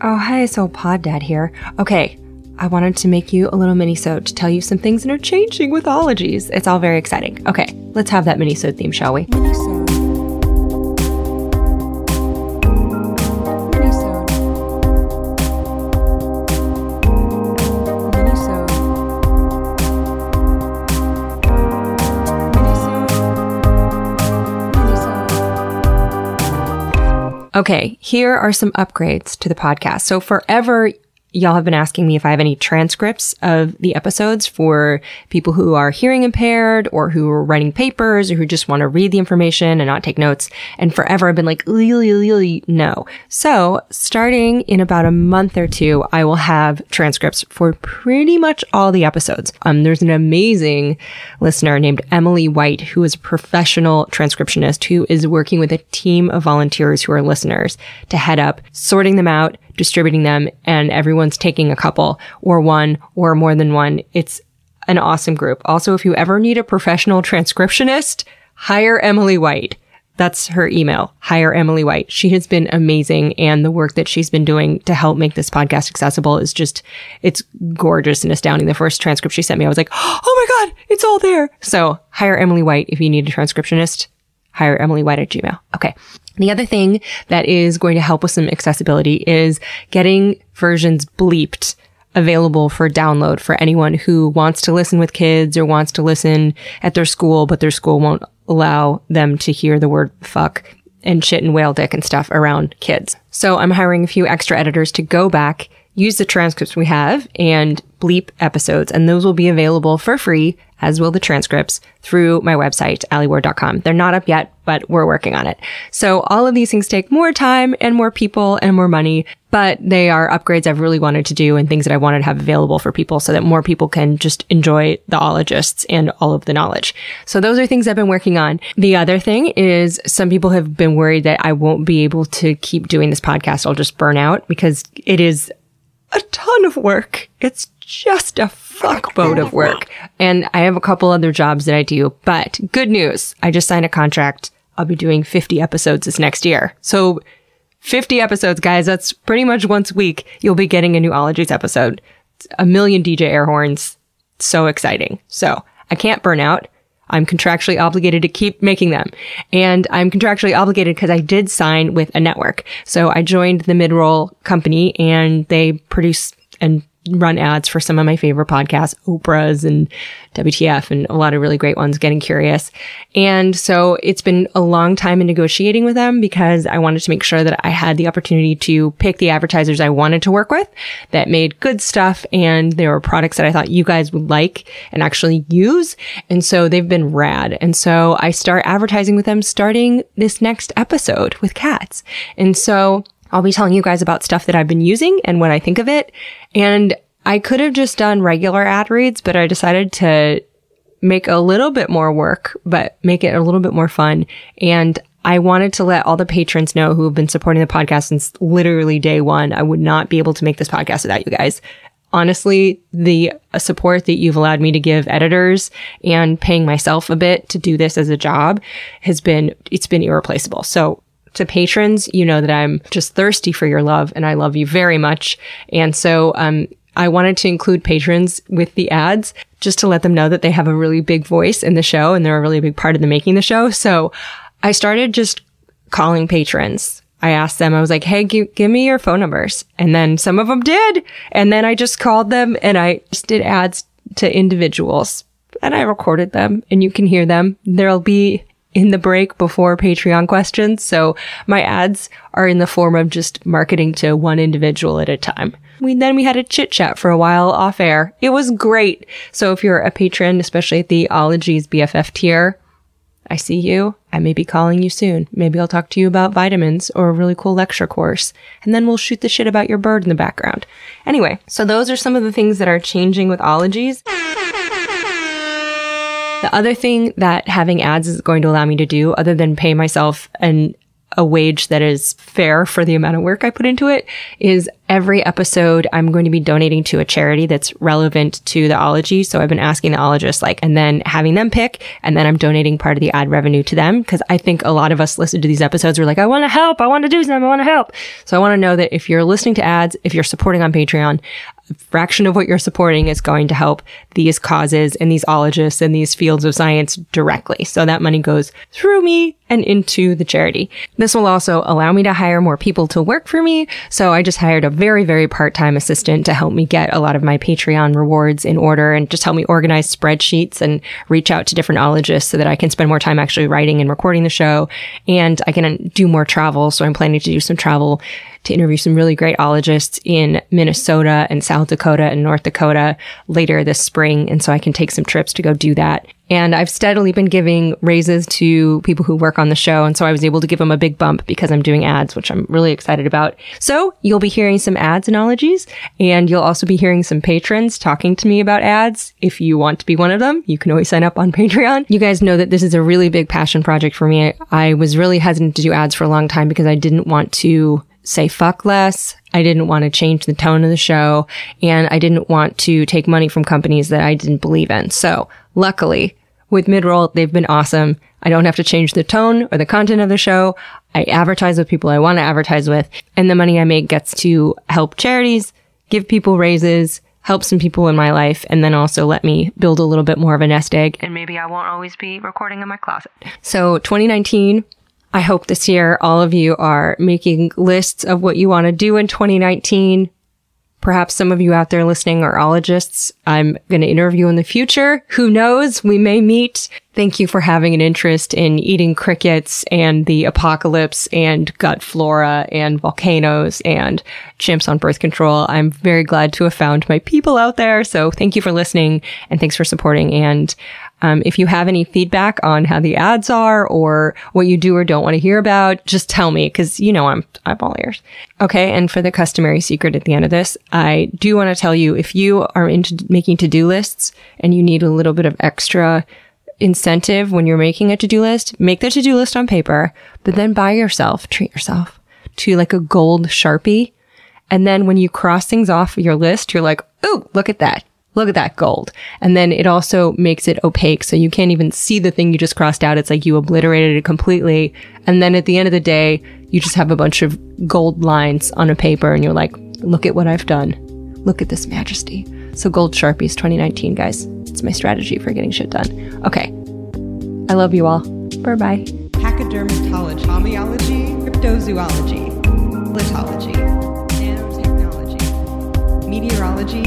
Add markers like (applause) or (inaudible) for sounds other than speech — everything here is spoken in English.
Oh, hi, so Pod Dad here. Okay, I wanted to make you a little mini-sode to tell you some things that are changing with ologies. It's all very exciting. Okay, let's have that mini-sode theme, shall we? Okay, here are some upgrades to the podcast. So forever, y'all have been asking me if I have any transcripts of the episodes for people who are hearing impaired or who are writing papers or who just want to read the information and not take notes. And forever I've been like, no. So starting in about a month or two, I will have transcripts for pretty much all the episodes. Um, there's an amazing listener named Emily White who is a professional transcriptionist who is working with a team of volunteers who are listeners to head up sorting them out, distributing them, and everyone's taking a couple or one or more than one. It's an awesome group. Also, if you ever need a professional transcriptionist, hire Emily White. That's her email. Hire Emily White. She has been amazing. And the work that she's been doing to help make this podcast accessible is just, it's gorgeous and astounding. The first transcript she sent me, I was like, (gasps) Oh my God, it's all there. So hire Emily White if you need a transcriptionist. Hire Emily White at Gmail. Okay. The other thing that is going to help with some accessibility is getting versions bleeped available for download for anyone who wants to listen with kids or wants to listen at their school, but their school won't allow them to hear the word fuck and shit and whale dick and stuff around kids. So I'm hiring a few extra editors to go back, use the transcripts we have and bleep episodes. And those will be available for free, as will the transcripts through my website, alieward.com. They're not up yet, but we're working on it. So all of these things take more time and more people and more money, but they are upgrades I've really wanted to do and things that I wanted to have available for people so that more people can just enjoy the ologists and all of the knowledge. So those are things I've been working on. The other thing is some people have been worried that I won't be able to keep doing this podcast. I'll just burn out because it is a ton of work. It's just a fuckboat of work. And I have a couple other jobs that I do, but good news. I just signed a contract. I'll be doing 50 episodes this next year. So 50 episodes, guys. That's pretty much once a week. You'll be getting a new Ologies episode. It's a million DJ air horns. So exciting. So I can't burn out. I'm contractually obligated to keep making them. And I'm contractually obligated because I did sign with a network. So I joined the midroll company and they produce and run ads for some of my favorite podcasts, Oprah's and WTF and a lot of really great ones, Getting Curious. And so it's been a long time in negotiating with them because I wanted to make sure that I had the opportunity to pick the advertisers I wanted to work with that made good stuff and there were products that I thought you guys would like and actually use. And so they've been rad. And so I start advertising with them starting this next episode with cats. And so I'll be telling you guys about stuff that I've been using and what I think of it. And I could have just done regular ad reads, but I decided to make a little bit more work, but make it a little bit more fun. And I wanted to let all the patrons know who have been supporting the podcast since literally day one. I would not be able to make this podcast without you guys. Honestly, the support that you've allowed me to give editors and paying myself a bit to do this as a job has been, it's been irreplaceable. So to patrons, you know that I'm just thirsty for your love and I love you very much. And so, um, I wanted to include patrons with the ads just to let them know that they have a really big voice in the show and they're a really big part of the making the show. So I started just calling patrons. I asked them, I was like, Hey, give, give me your phone numbers. And then some of them did. And then I just called them and I just did ads to individuals and I recorded them and you can hear them. There'll be in the break before Patreon questions. So my ads are in the form of just marketing to one individual at a time. We then we had a chit chat for a while off air. It was great. So if you're a patron, especially at the Ologies BFF tier, I see you. I may be calling you soon. Maybe I'll talk to you about vitamins or a really cool lecture course. And then we'll shoot the shit about your bird in the background. Anyway, so those are some of the things that are changing with Ologies. The other thing that having ads is going to allow me to do, other than pay myself an a wage that is fair for the amount of work I put into it is every episode I'm going to be donating to a charity that's relevant to the ology. So I've been asking the ologists like, and then having them pick, and then I'm donating part of the ad revenue to them. Cause I think a lot of us listen to these episodes. We're like, I want to help. I want to do something. I want to help. So I want to know that if you're listening to ads, if you're supporting on Patreon, fraction of what you're supporting is going to help these causes and these ologists and these fields of science directly. So that money goes through me and into the charity. This will also allow me to hire more people to work for me. So I just hired a very, very part-time assistant to help me get a lot of my Patreon rewards in order and just help me organize spreadsheets and reach out to different ologists so that I can spend more time actually writing and recording the show. And I can do more travel. So I'm planning to do some travel to interview some really great ologists in Minnesota and South Dakota and North Dakota later this spring. And so I can take some trips to go do that. And I've steadily been giving raises to people who work on the show. And so I was able to give them a big bump because I'm doing ads, which I'm really excited about. So you'll be hearing some ads and ologies and you'll also be hearing some patrons talking to me about ads. If you want to be one of them, you can always sign up on (laughs) Patreon. You guys know that this is a really big passion project for me. I was really hesitant to do ads for a long time because I didn't want to say fuck less. I didn't want to change the tone of the show and I didn't want to take money from companies that I didn't believe in. So luckily with midroll, they've been awesome. I don't have to change the tone or the content of the show. I advertise with people I want to advertise with and the money I make gets to help charities, give people raises, help some people in my life, and then also let me build a little bit more of a nest egg. And maybe I won't always be recording in my closet. So 2019 I hope this year all of you are making lists of what you want to do in 2019. Perhaps some of you out there listening are ologists. I'm going to interview in the future. Who knows? We may meet. Thank you for having an interest in eating crickets and the apocalypse and gut flora and volcanoes and chimps on birth control. I'm very glad to have found my people out there. So thank you for listening and thanks for supporting. And um, if you have any feedback on how the ads are or what you do or don't want to hear about, just tell me because you know I'm I'm all ears. Okay, and for the customary secret at the end of this, I do want to tell you if you are into making to-do lists and you need a little bit of extra incentive when you're making a to-do list, make the to-do list on paper, but then buy yourself, treat yourself to like a gold Sharpie. And then when you cross things off your list, you're like, "Ooh, look at that look at that gold. And then it also makes it opaque. So you can't even see the thing you just crossed out. It's like you obliterated it completely. And then at the end of the day, you just have a bunch of gold lines on a paper and you're like, look at what I've done. Look at this majesty. So gold Sharpies 2019, guys. It's my strategy for getting shit done. Okay. I love you all. Bye bye. Pachydermatology, homeology, cryptozoology, lithology, nanotechnology, meteorology,